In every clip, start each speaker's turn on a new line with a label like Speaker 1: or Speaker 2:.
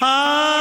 Speaker 1: Ah!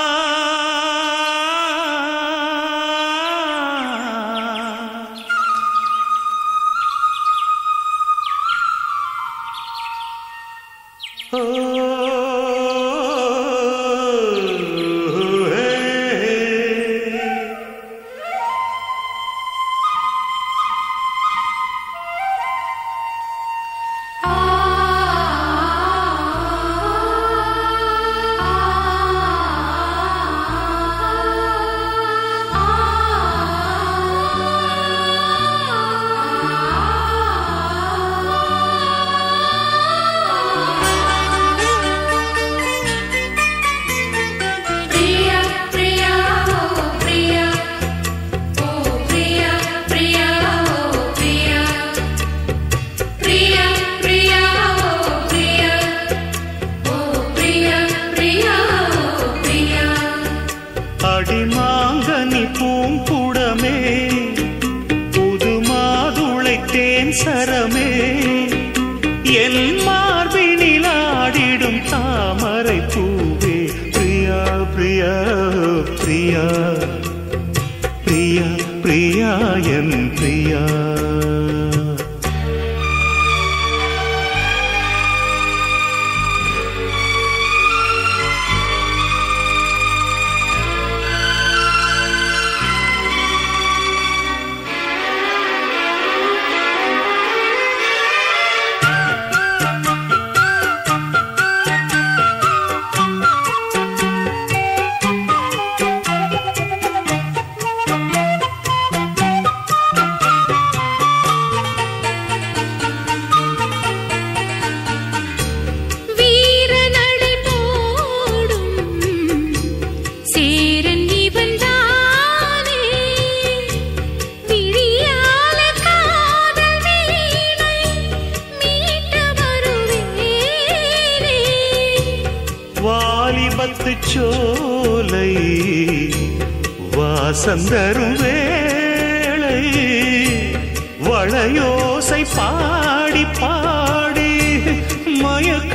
Speaker 2: வாலிபத்து சோலை வாசந்தரும் வேளை வளையோசை பாடி பாடி
Speaker 1: மயக்க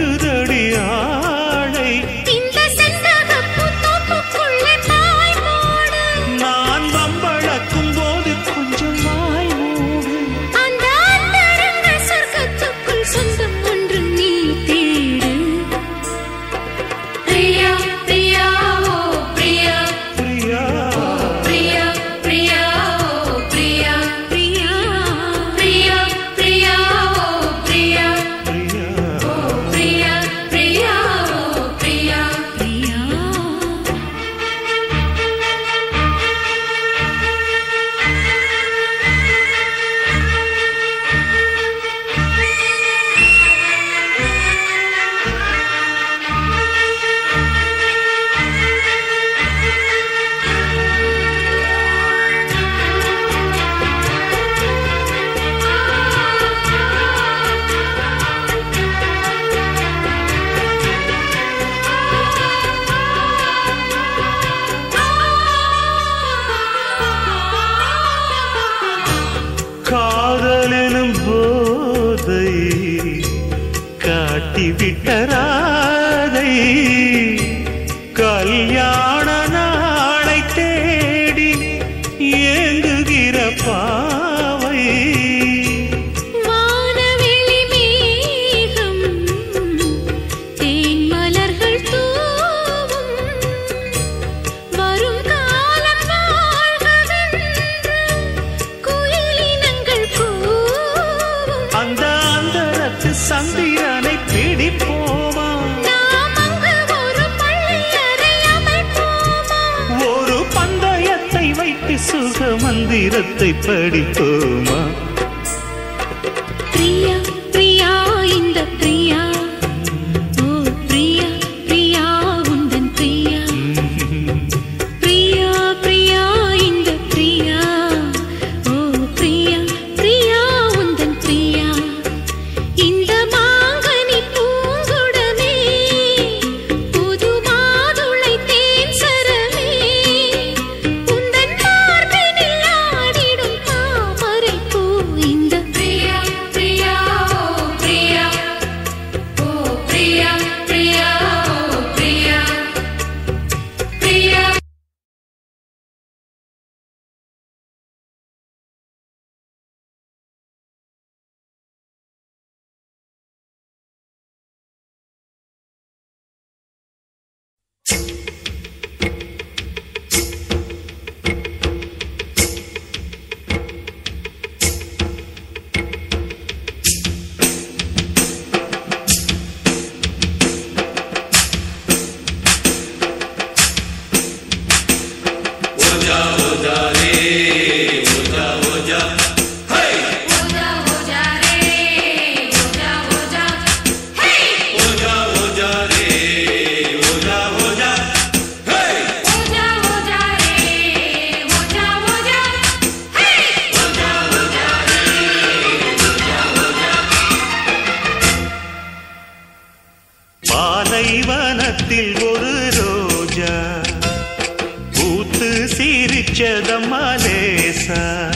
Speaker 1: சிரிச்சதம்மா லேசா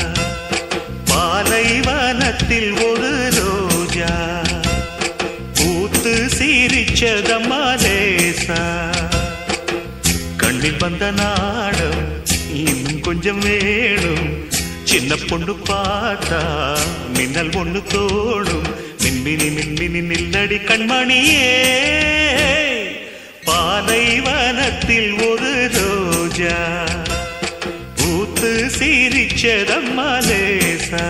Speaker 1: பாலைவனத்தில் ஒரு ரோஜா. பூத்து சிரிச்சதம்மா லேசா கண்ணில் வந்த நாடம் இன்னும் கொஞ்சம் வேணும். சின்ன பொண்ணு பார்த்தா மின்னல் ஒண்ணு தோடும். மின்மினி மின்மினி நில்லடி கண்மணியே. பாலைவனத்தில் ஒரு ரோஜா. சீரிச்சதம்மா லேசா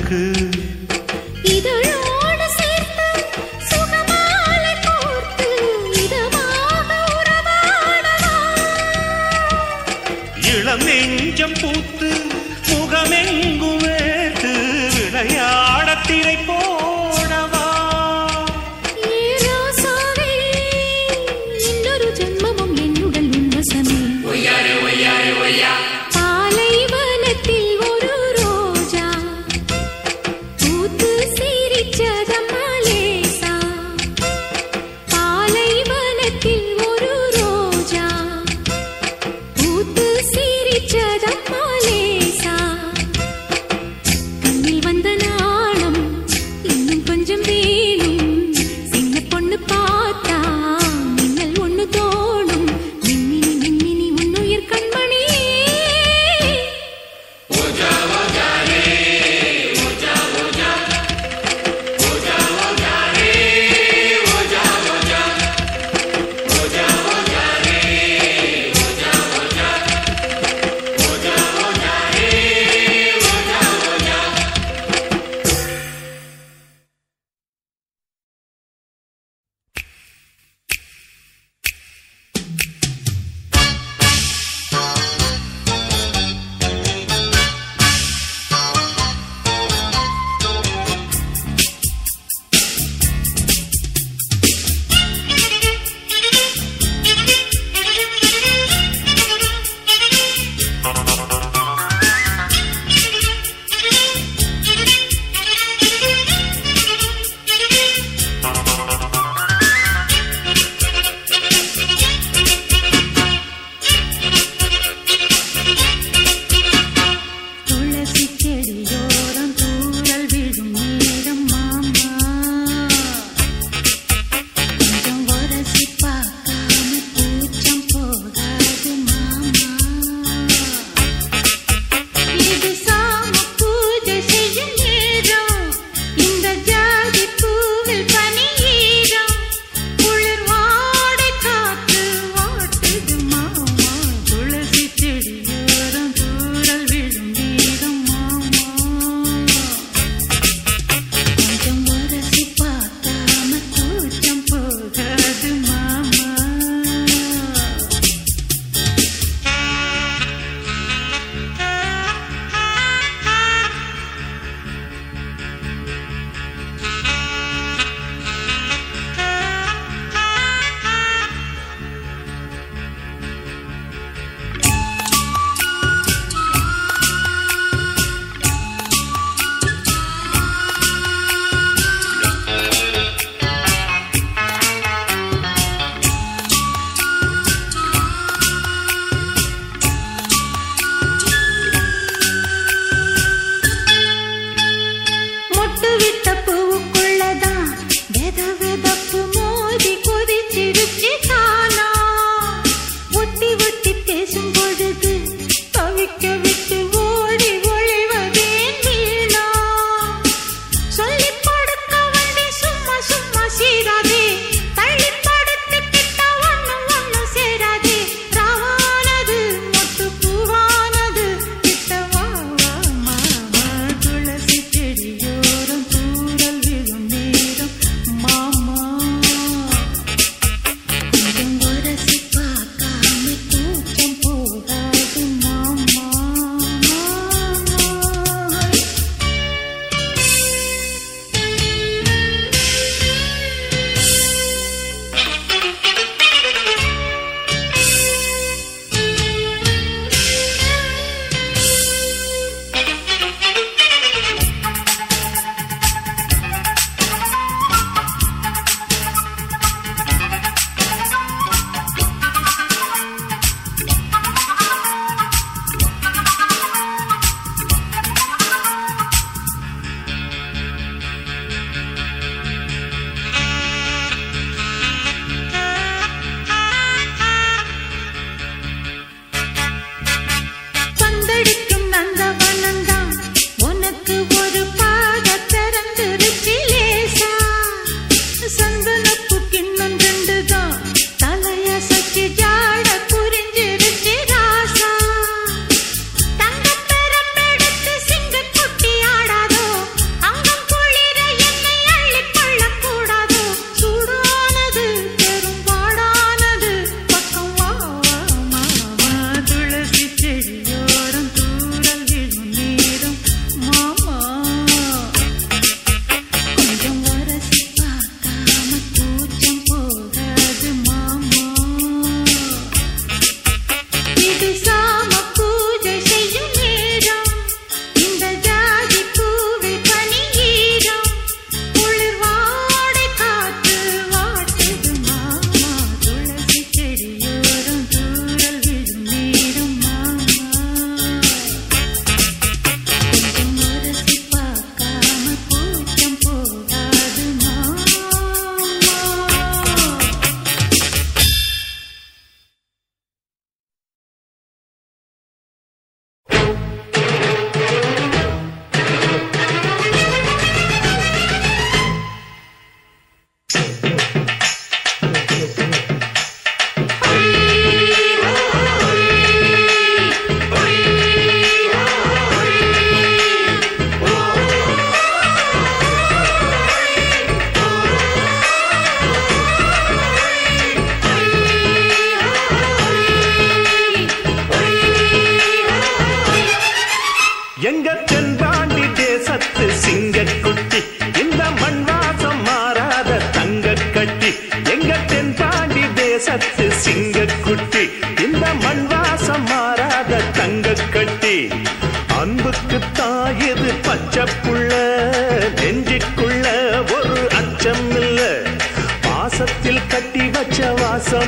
Speaker 3: çıkıp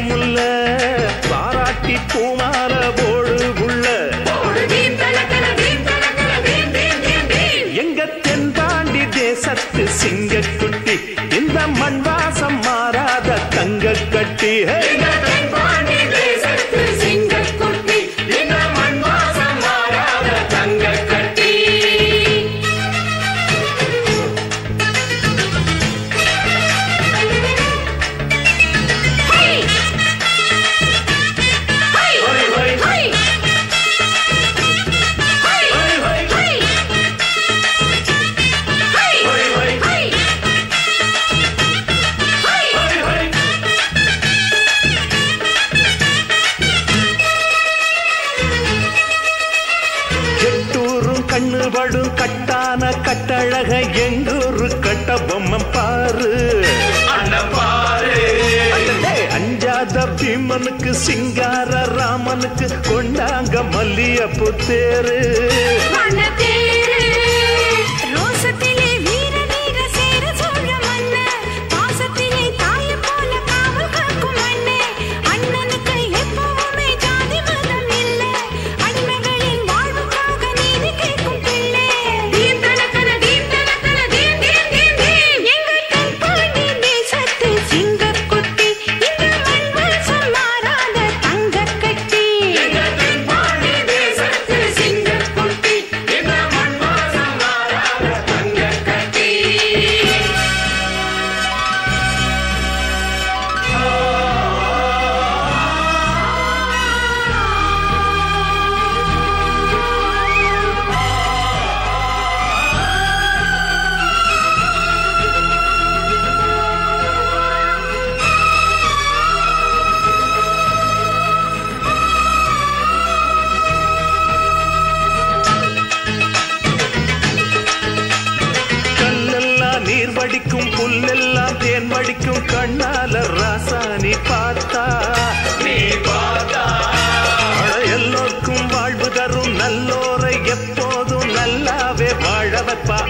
Speaker 3: கருணையுள்ள படு கட்டான கட்டழக எங்கூரு கட்ட பொம்மம் பாரு. அஞ்சாத பீமனுக்கு சிங்கார ராமனுக்கு கொண்டாங்க மல்லியப்பு தேரு.
Speaker 2: para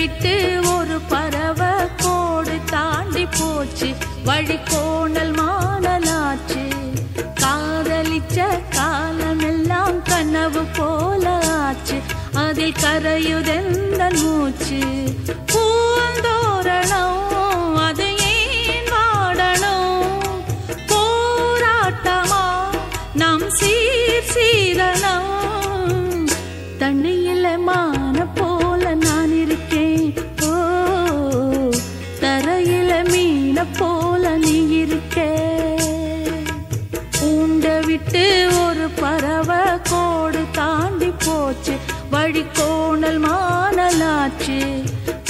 Speaker 2: தவித்து ஒரு பறவ கோடு தாண்டி போச்சு. வழி கோணல் மாடலாச்சு காதலிச்ச காலமெல்லாம் கனவு போல ஆச்சு அதில் கரையுதெந்த மூச்சு. விட்டு ஒரு பறவை கோடு தாண்டி போச்சு. வழி கோணல் மானலாச்சு.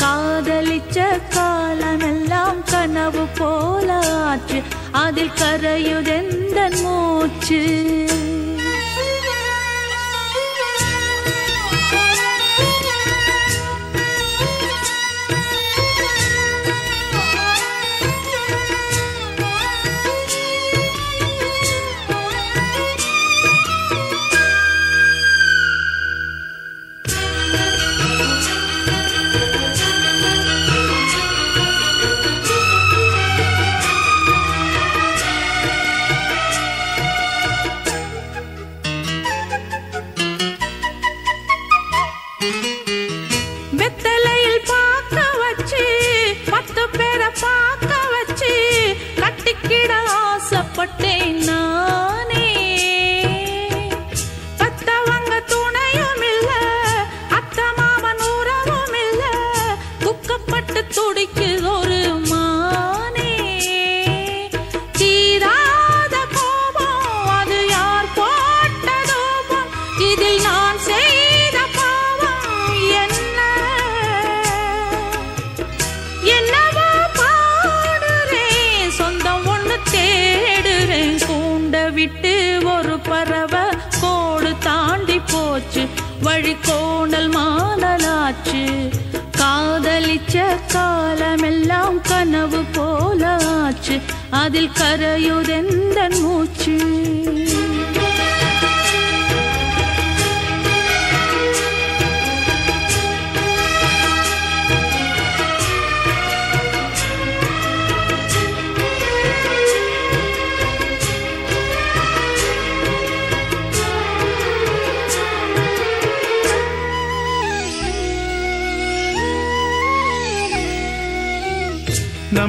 Speaker 2: காதலிச்ச காலமெல்லாம் கனவு போலாச்சு. அதில் கரையுதெந்தன் மூச்சு. அதில் கரையுதெந்தன் மூச்சு.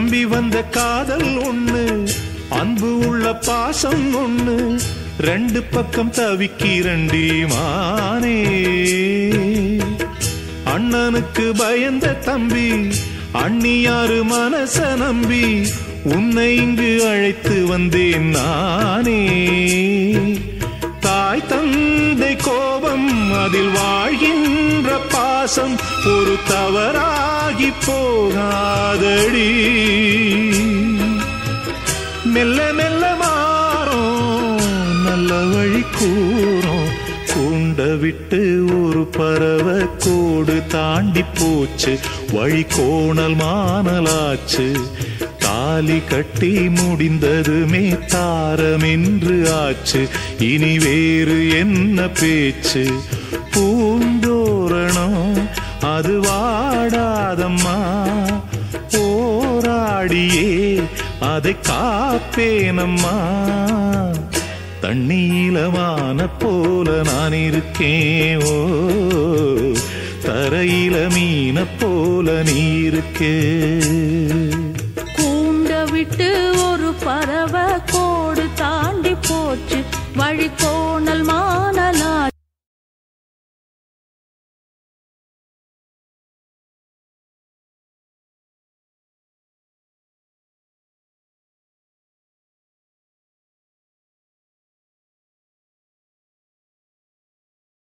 Speaker 4: நம்பி வந்த காதல் ஒண்ணு அன்பு உள்ள பாசம் ஒண்ணு ரெண்டு பக்கம் தவிக்கிறண்டி மானே. அண்ணனுக்கு பயந்த தம்பி அண்ணியாரு மனச நம்பி உன்னை இங்கு அழைத்து வந்தேன் நானே. தாய் தந்தை கோபம் அதில் வாழ்கின்ற பாசம் ஒரு தவறாகி போகாதடி. மெல்ல மெல்ல மாறோம் நல்ல வழி கூறோம். கூண்ட விட்டு ஒரு பறவை கோடு தாண்டி போச்சு. வழி கோணல் மானலாச்சு தாலி கட்டி முடிந்ததுமே தாரம் என்று ஆச்சு. இனி வேறு என்ன பேச்சு? பூந்தோரணம் அது வாடாதம்மா போராடியே அதை காப்பேனம்மா. தண்ணீலமான போல நான் இருக்கேன். ஓ தரையில மீன போல நீ இருக்கே.
Speaker 2: கூண்ட விட்டு ஒரு பறவை கோடு தாண்டி போச்சு. வழி கோணல் மானலா